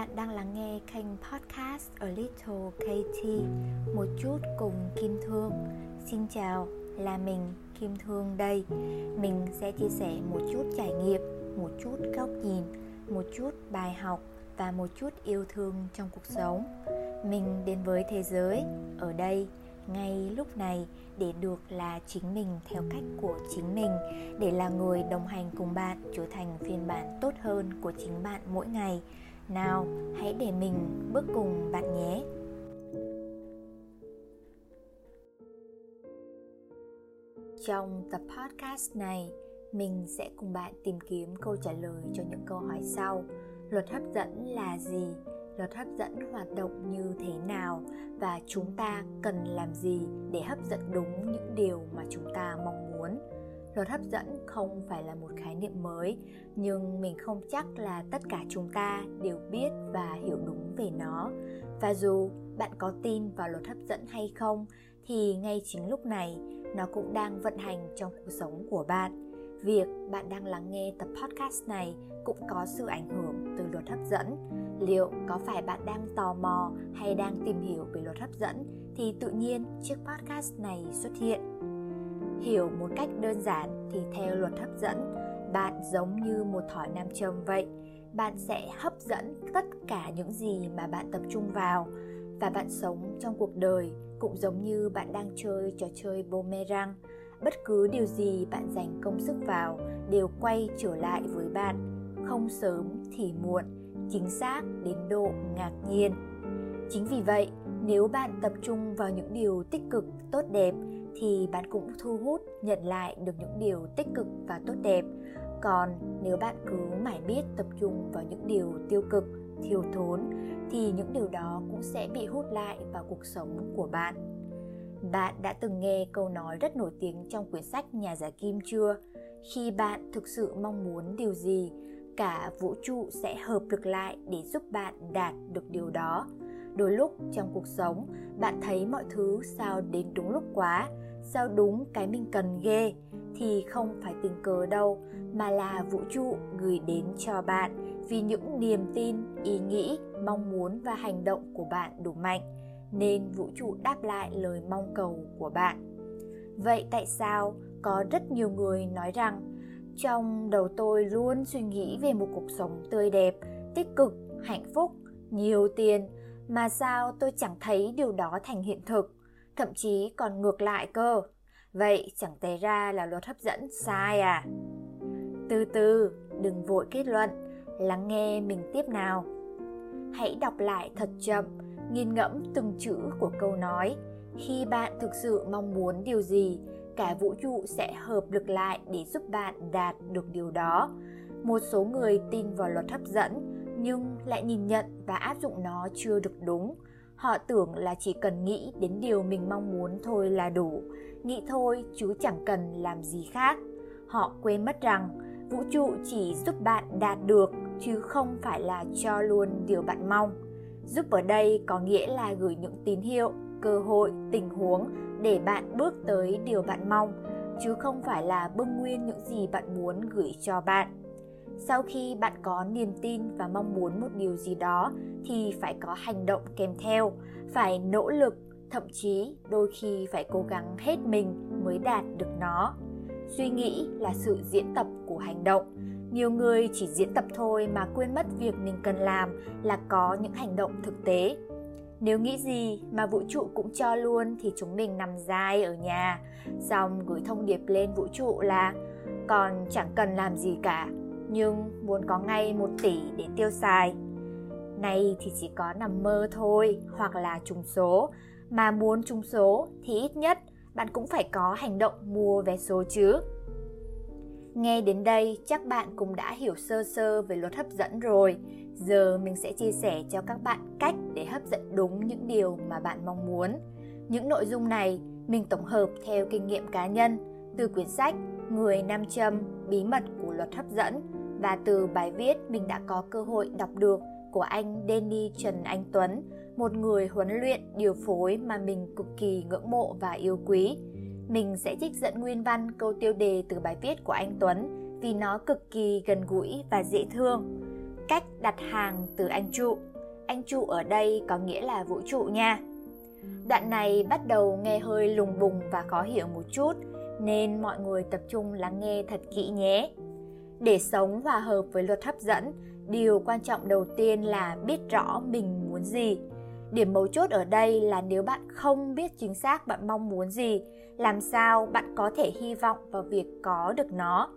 Bạn đang lắng nghe kênh podcast A Little KT Một chút cùng Kim Thương. Xin chào, là mình Kim Thương đây. Mình sẽ chia sẻ một chút trải nghiệm, một chút góc nhìn, một chút bài học và một chút yêu thương trong cuộc sống. Mình đến với thế giới, ở đây, ngay lúc này để được là chính mình theo cách của chính mình để là người đồng hành cùng bạn trở thành phiên bản tốt hơn của chính bạn mỗi ngày nào, hãy để mình bước cùng bạn nhé. Trong tập podcast này, mình sẽ cùng bạn tìm kiếm câu trả lời cho những câu hỏi sau. Luật hấp dẫn là gì? Luật hấp dẫn hoạt động như thế nào? Và chúng ta cần làm gì để hấp dẫn đúng những điều mà chúng ta mong muốn? Luật hấp dẫn không phải là một khái niệm mới, nhưng mình không chắc là tất cả chúng ta đều biết và hiểu đúng về nó. Và dù bạn có tin vào luật hấp dẫn hay không, thì ngay chính lúc này, nó cũng đang vận hành trong cuộc sống của bạn. Việc bạn đang lắng nghe tập podcast này cũng có sự ảnh hưởng từ luật hấp dẫn. Liệu có phải bạn đang tò mò hay đang tìm hiểu về luật hấp dẫn, thì tự nhiên chiếc podcast này xuất hiện hiểu một cách đơn giản thì theo luật hấp dẫn, bạn giống như một thỏi nam châm vậy. Bạn sẽ hấp dẫn tất cả những gì mà bạn tập trung vào. Và bạn sống trong cuộc đời cũng giống như bạn đang chơi trò chơi boomerang. Bất cứ điều gì bạn dành công sức vào đều quay trở lại với bạn, không sớm thì muộn, chính xác đến độ ngạc nhiên. Chính vì vậy, nếu bạn tập trung vào những điều tích cực, tốt đẹp thì bạn cũng thu hút, nhận lại được những điều tích cực và tốt đẹp. Còn nếu bạn cứ mãi biết tập trung vào những điều tiêu cực, thiếu thốn, thì những điều đó cũng sẽ bị hút lại vào cuộc sống của bạn. Bạn đã từng nghe câu nói rất nổi tiếng trong quyển sách nhà giả kim chưa? Khi bạn thực sự mong muốn điều gì, cả vũ trụ sẽ hợp lực lại để giúp bạn đạt được điều đó đôi lúc trong cuộc sống, bạn thấy mọi thứ sao đến đúng lúc quá, sao đúng cái mình cần ghê, thì không phải tình cờ đâu, mà là vũ trụ gửi đến cho bạn vì những niềm tin, ý nghĩ, mong muốn và hành động của bạn đủ mạnh, nên vũ trụ đáp lại lời mong cầu của bạn. Vậy tại sao có rất nhiều người nói rằng, trong đầu tôi luôn suy nghĩ về một cuộc sống tươi đẹp, tích cực, hạnh phúc, nhiều tiền mà sao tôi chẳng thấy điều đó thành hiện thực, thậm chí còn ngược lại cơ. Vậy chẳng té ra là luật hấp dẫn, sai à. Từ từ, đừng vội kết luận, lắng nghe mình tiếp nào. Hãy đọc lại thật chậm, nghiền ngẫm từng chữ của câu nói. Khi bạn thực sự mong muốn điều gì, cả vũ trụ sẽ hợp lực lại để giúp bạn đạt được điều đó. Một số người tin vào luật hấp dẫn nhưng lại nhìn nhận và áp dụng nó chưa được đúng. Họ tưởng là chỉ cần nghĩ đến điều mình mong muốn thôi là đủ. Nghĩ thôi, chứ chẳng cần làm gì khác. Họ quên mất rằng, vũ trụ chỉ giúp bạn đạt được, chứ không phải là cho luôn điều bạn mong. Giúp ở đây có nghĩa là gửi những tín hiệu, cơ hội, tình huống để bạn bước tới điều bạn mong, chứ không phải là bưng nguyên những gì bạn muốn gửi cho bạn sau khi bạn có niềm tin và mong muốn một điều gì đó, thì phải có hành động kèm theo, phải nỗ lực, thậm chí đôi khi phải cố gắng hết mình mới đạt được nó. Suy nghĩ là sự diễn tập của hành động. Nhiều người chỉ diễn tập thôi mà quên mất việc mình cần làm là có những hành động thực tế. Nếu nghĩ gì mà vũ trụ cũng cho luôn thì chúng mình nằm dài ở nhà. Xong gửi thông điệp lên vũ trụ là còn chẳng cần làm gì cả nhưng muốn có ngay một tỷ để tiêu xài. Nay thì chỉ có nằm mơ thôi, hoặc là trùng số. Mà muốn trùng số thì ít nhất bạn cũng phải có hành động mua vé số chứ. Nghe đến đây, chắc bạn cũng đã hiểu sơ sơ về luật hấp dẫn rồi. Giờ mình sẽ chia sẻ cho các bạn cách để hấp dẫn đúng những điều mà bạn mong muốn. Những nội dung này mình tổng hợp theo kinh nghiệm cá nhân, từ quyển sách người nam châm, bí mật của luật hấp dẫn và từ bài viết mình đã có cơ hội đọc được của anh Danny Trần Anh Tuấn, một người huấn luyện điều phối mà mình cực kỳ ngưỡng mộ và yêu quý. Mình sẽ trích dẫn nguyên văn câu tiêu đề từ bài viết của anh Tuấn vì nó cực kỳ gần gũi và dễ thương. Cách đặt hàng từ anh trụ anh trụ ở đây có nghĩa là vũ trụ nha. Đoạn này bắt đầu nghe hơi lùng bùng và khó hiểu một chút, nên mọi người tập trung lắng nghe thật kỹ nhé. Để sống hòa hợp với luật hấp dẫn, điều quan trọng đầu tiên là biết rõ mình muốn gì. Điểm mấu chốt ở đây là nếu bạn không biết chính xác bạn mong muốn gì, làm sao bạn có thể hy vọng vào việc có được nó.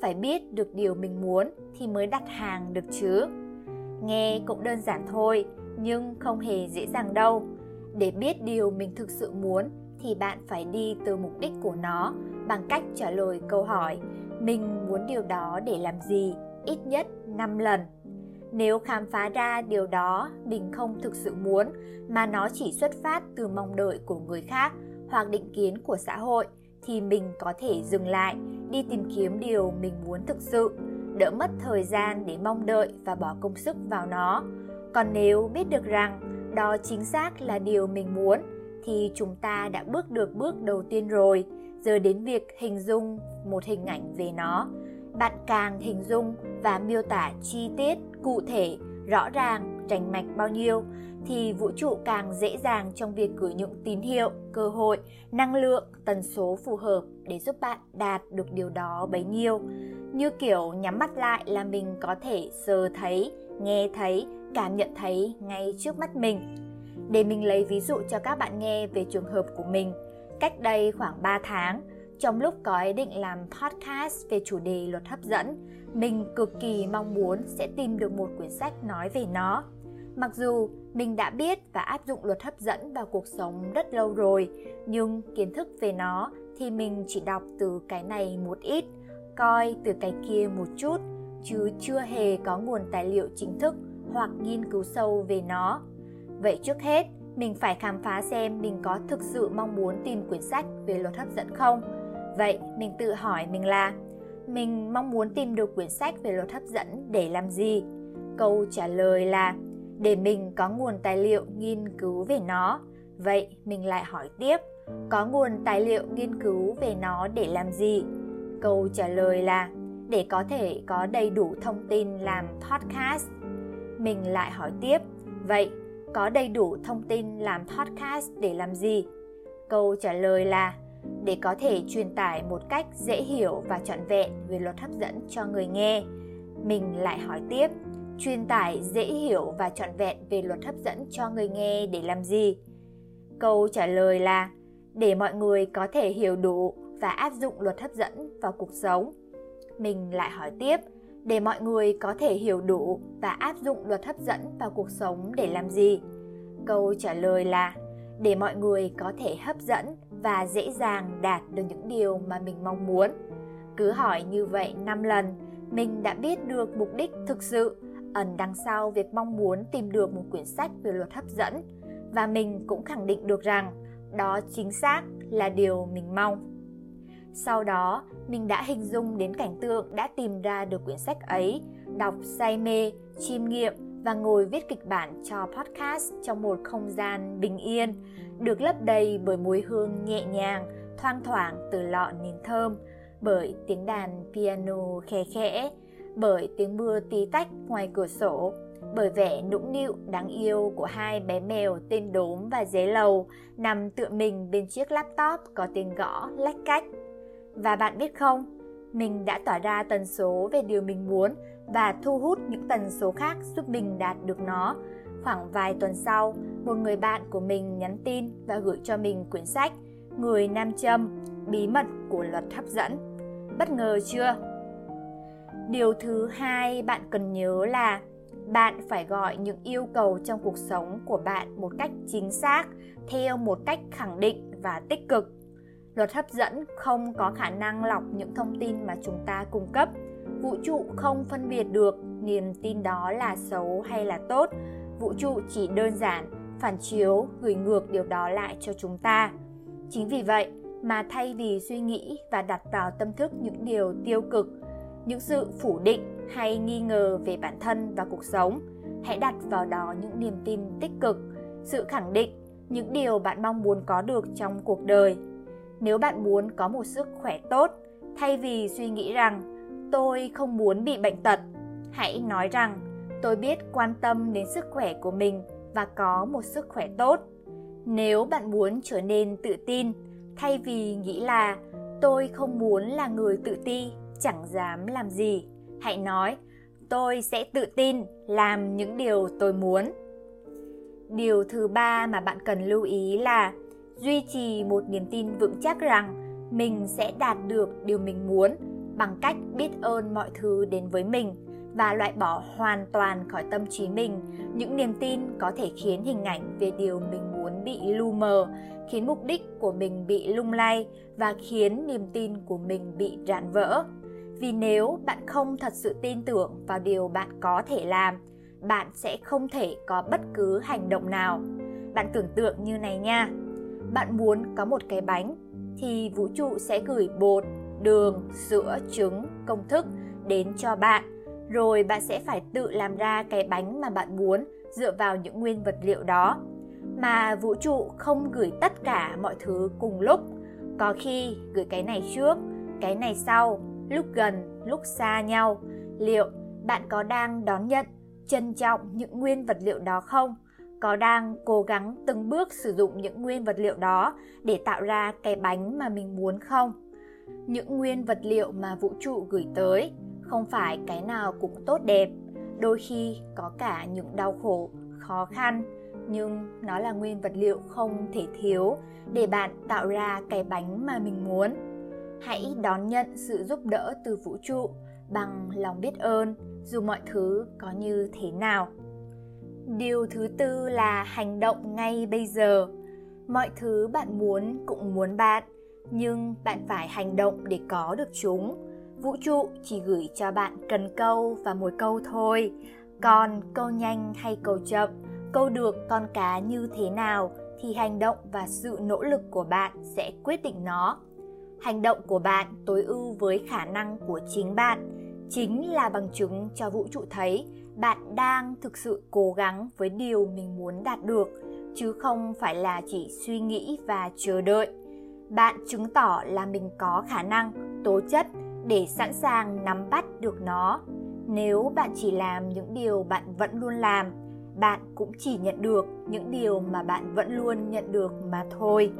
Phải biết được điều mình muốn thì mới đặt hàng được chứ. Nghe cũng đơn giản thôi, nhưng không hề dễ dàng đâu. Để biết điều mình thực sự muốn thì bạn phải đi từ mục đích của nó bằng cách trả lời câu hỏi mình muốn điều đó để làm gì ít nhất 5 lần. Nếu khám phá ra điều đó mình không thực sự muốn mà nó chỉ xuất phát từ mong đợi của người khác hoặc định kiến của xã hội thì mình có thể dừng lại, đi tìm kiếm điều mình muốn thực sự, đỡ mất thời gian để mong đợi và bỏ công sức vào nó. Còn nếu biết được rằng đó chính xác là điều mình muốn thì chúng ta đã bước được bước đầu tiên rồi giờ đến việc hình dung một hình ảnh về nó. Bạn càng hình dung và miêu tả chi tiết, cụ thể, rõ ràng, rành mạch bao nhiêu, thì vũ trụ càng dễ dàng trong việc gửi những tín hiệu, cơ hội, năng lượng, tần số phù hợp để giúp bạn đạt được điều đó bấy nhiêu. Như kiểu nhắm mắt lại là mình có thể sờ thấy, nghe thấy, cảm nhận thấy ngay trước mắt mình. Để mình lấy ví dụ cho các bạn nghe về trường hợp của mình cách đây khoảng 3 tháng, trong lúc có ý định làm podcast về chủ đề luật hấp dẫn, mình cực kỳ mong muốn sẽ tìm được một quyển sách nói về nó. Mặc dù mình đã biết và áp dụng luật hấp dẫn vào cuộc sống rất lâu rồi, nhưng kiến thức về nó thì mình chỉ đọc từ cái này một ít, coi từ cái kia một chút, chứ chưa hề có nguồn tài liệu chính thức hoặc nghiên cứu sâu về nó. Vậy trước hết, mình phải khám phá xem mình có thực sự mong muốn tìm quyển sách về luật hấp dẫn không. Vậy mình tự hỏi mình là mình mong muốn tìm được quyển sách về luật hấp dẫn để làm gì? Câu trả lời là để mình có nguồn tài liệu nghiên cứu về nó. Vậy mình lại hỏi tiếp, có nguồn tài liệu nghiên cứu về nó để làm gì? Câu trả lời là để có thể có đầy đủ thông tin làm podcast. Mình lại hỏi tiếp, vậy có đầy đủ thông tin làm podcast để làm gì? Câu trả lời là để có thể truyền tải một cách dễ hiểu và trọn vẹn về luật hấp dẫn cho người nghe. Mình lại hỏi tiếp, truyền tải dễ hiểu và trọn vẹn về luật hấp dẫn cho người nghe để làm gì? Câu trả lời là để mọi người có thể hiểu đủ và áp dụng luật hấp dẫn vào cuộc sống. Mình lại hỏi tiếp, để mọi người có thể hiểu đủ và áp dụng luật hấp dẫn vào cuộc sống để làm gì? Câu trả lời là để mọi người có thể hấp dẫn và dễ dàng đạt được những điều mà mình mong muốn. Cứ hỏi như vậy 5 lần, mình đã biết được mục đích thực sự ẩn đằng sau việc mong muốn tìm được một quyển sách về luật hấp dẫn và mình cũng khẳng định được rằng đó chính xác là điều mình mong. Sau đó, mình đã hình dung đến cảnh tượng đã tìm ra được quyển sách ấy, đọc say mê, chiêm nghiệm và ngồi viết kịch bản cho podcast trong một không gian bình yên, được lấp đầy bởi mùi hương nhẹ nhàng, thoang thoảng từ lọ nến thơm, bởi tiếng đàn piano khe khẽ, bởi tiếng mưa tí tách ngoài cửa sổ, bởi vẻ nũng nịu đáng yêu của hai bé mèo tên đốm và dế lầu nằm tựa mình bên chiếc laptop có tiếng gõ lách cách. Và bạn biết không, mình đã tỏa ra tần số về điều mình muốn và thu hút những tần số khác giúp mình đạt được nó. Khoảng vài tuần sau, một người bạn của mình nhắn tin và gửi cho mình quyển sách Người Nam Châm, Bí mật của luật hấp dẫn. Bất ngờ chưa? Điều thứ hai bạn cần nhớ là bạn phải gọi những yêu cầu trong cuộc sống của bạn một cách chính xác, theo một cách khẳng định và tích cực luật hấp dẫn không có khả năng lọc những thông tin mà chúng ta cung cấp. Vũ trụ không phân biệt được niềm tin đó là xấu hay là tốt. Vũ trụ chỉ đơn giản phản chiếu gửi ngược điều đó lại cho chúng ta. Chính vì vậy mà thay vì suy nghĩ và đặt vào tâm thức những điều tiêu cực, những sự phủ định hay nghi ngờ về bản thân và cuộc sống, hãy đặt vào đó những niềm tin tích cực, sự khẳng định những điều bạn mong muốn có được trong cuộc đời nếu bạn muốn có một sức khỏe tốt, thay vì suy nghĩ rằng, tôi không muốn bị bệnh tật, hãy nói rằng, tôi biết quan tâm đến sức khỏe của mình và có một sức khỏe tốt. Nếu bạn muốn trở nên tự tin, thay vì nghĩ là, tôi không muốn là người tự ti, chẳng dám làm gì, hãy nói, tôi sẽ tự tin làm những điều tôi muốn. Điều thứ ba mà bạn cần lưu ý là duy trì một niềm tin vững chắc rằng mình sẽ đạt được điều mình muốn bằng cách biết ơn mọi thứ đến với mình và loại bỏ hoàn toàn khỏi tâm trí mình. Những niềm tin có thể khiến hình ảnh về điều mình muốn bị lu mờ, khiến mục đích của mình bị lung lay và khiến niềm tin của mình bị rạn vỡ. Vì nếu bạn không thật sự tin tưởng vào điều bạn có thể làm, bạn sẽ không thể có bất cứ hành động nào. Bạn tưởng tượng như này nha bạn muốn có một cái bánh thì vũ trụ sẽ gửi bột, đường, sữa, trứng, công thức đến cho bạn. Rồi bạn sẽ phải tự làm ra cái bánh mà bạn muốn dựa vào những nguyên vật liệu đó. Mà vũ trụ không gửi tất cả mọi thứ cùng lúc. Có khi gửi cái này trước, cái này sau, lúc gần, lúc xa nhau. Liệu bạn có đang đón nhận, trân trọng những nguyên vật liệu đó không? Có đang cố gắng từng bước sử dụng những nguyên vật liệu đó để tạo ra cái bánh mà mình muốn không? Những nguyên vật liệu mà vũ trụ gửi tới không phải cái nào cũng tốt đẹp. Đôi khi có cả những đau khổ, khó khăn, nhưng nó là nguyên vật liệu không thể thiếu để bạn tạo ra cái bánh mà mình muốn. Hãy đón nhận sự giúp đỡ từ vũ trụ bằng lòng biết ơn, dù mọi thứ có như thế nào điều thứ tư là hành động ngay bây giờ. Mọi thứ bạn muốn cũng muốn bạn, nhưng bạn phải hành động để có được chúng. Vũ trụ chỉ gửi cho bạn cần câu và một câu thôi. Còn câu nhanh hay câu chậm, câu được con cá như thế nào thì hành động và sự nỗ lực của bạn sẽ quyết định nó. Hành động của bạn tối ưu với khả năng của chính bạn, chính là bằng chứng cho vũ trụ thấy bạn đang thực sự cố gắng với điều mình muốn đạt được, chứ không phải là chỉ suy nghĩ và chờ đợi. Bạn chứng tỏ là mình có khả năng, tố chất để sẵn sàng nắm bắt được nó. Nếu bạn chỉ làm những điều bạn vẫn luôn làm, bạn cũng chỉ nhận được những điều mà bạn vẫn luôn nhận được mà thôi.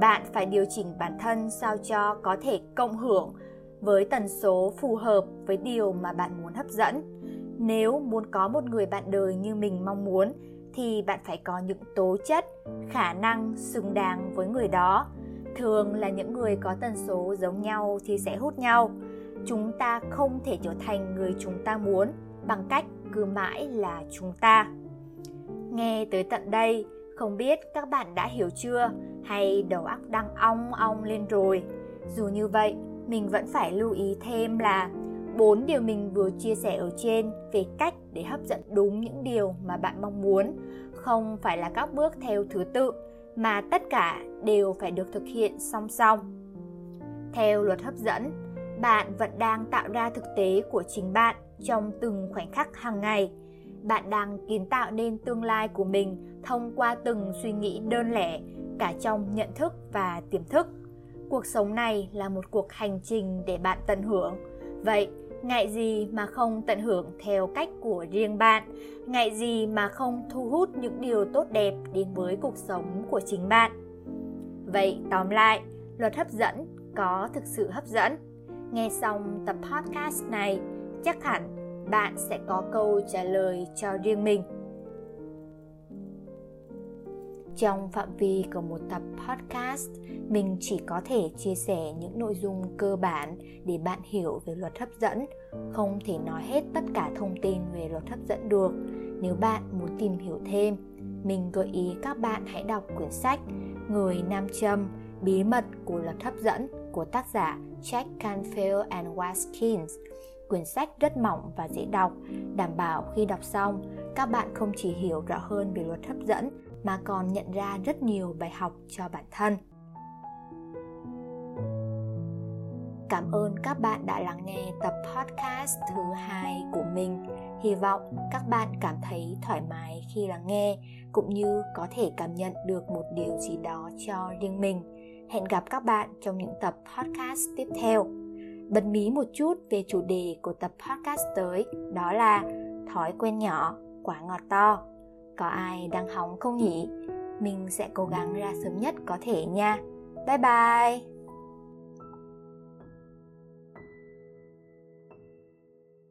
Bạn phải điều chỉnh bản thân sao cho có thể cộng hưởng với tần số phù hợp với điều mà bạn muốn hấp dẫn nếu muốn có một người bạn đời như mình mong muốn, thì bạn phải có những tố chất, khả năng, xứng đáng với người đó. Thường là những người có tần số giống nhau thì sẽ hút nhau. Chúng ta không thể trở thành người chúng ta muốn bằng cách cứ mãi là chúng ta. Nghe tới tận đây, không biết các bạn đã hiểu chưa? Hay đầu óc đang ong ong lên rồi? Dù như vậy, mình vẫn phải lưu ý thêm là bốn điều mình vừa chia sẻ ở trên về cách để hấp dẫn đúng những điều mà bạn mong muốn. Không phải là các bước theo thứ tự, mà tất cả đều phải được thực hiện song song. Theo luật hấp dẫn, bạn vẫn đang tạo ra thực tế của chính bạn trong từng khoảnh khắc hàng ngày. Bạn đang kiến tạo nên tương lai của mình thông qua từng suy nghĩ đơn lẻ, cả trong nhận thức và tiềm thức. Cuộc sống này là một cuộc hành trình để bạn tận hưởng. Vậy ngại gì mà không tận hưởng theo cách của riêng bạn. Ngại gì mà không thu hút những điều tốt đẹp đến với cuộc sống của chính bạn. Vậy tóm lại, luật hấp dẫn có thực sự hấp dẫn? Nghe xong tập podcast này, chắc hẳn bạn sẽ có câu trả lời cho riêng mình trong phạm vi của một tập podcast, mình chỉ có thể chia sẻ những nội dung cơ bản để bạn hiểu về luật hấp dẫn. Không thể nói hết tất cả thông tin về luật hấp dẫn được. Nếu bạn muốn tìm hiểu thêm, mình gợi ý các bạn hãy đọc quyển sách người nam châm, bí mật của luật hấp dẫn của tác giả Jack Canfield and Watkins. Quyển sách rất mỏng và dễ đọc, đảm bảo khi đọc xong, các bạn không chỉ hiểu rõ hơn về luật hấp dẫn mà còn nhận ra rất nhiều bài học cho bản thân. Cảm ơn các bạn đã lắng nghe tập podcast thứ hai của mình. Hy vọng các bạn cảm thấy thoải mái khi lắng nghe, cũng như có thể cảm nhận được một điều gì đó cho riêng mình. Hẹn gặp các bạn trong những tập podcast tiếp theo. Bật mí một chút về chủ đề của tập podcast tới, đó là thói quen nhỏ quả ngọt to có ai đang hóng không nhỉ? Mình sẽ cố gắng ra sớm nhất có thể nha. Bye bye!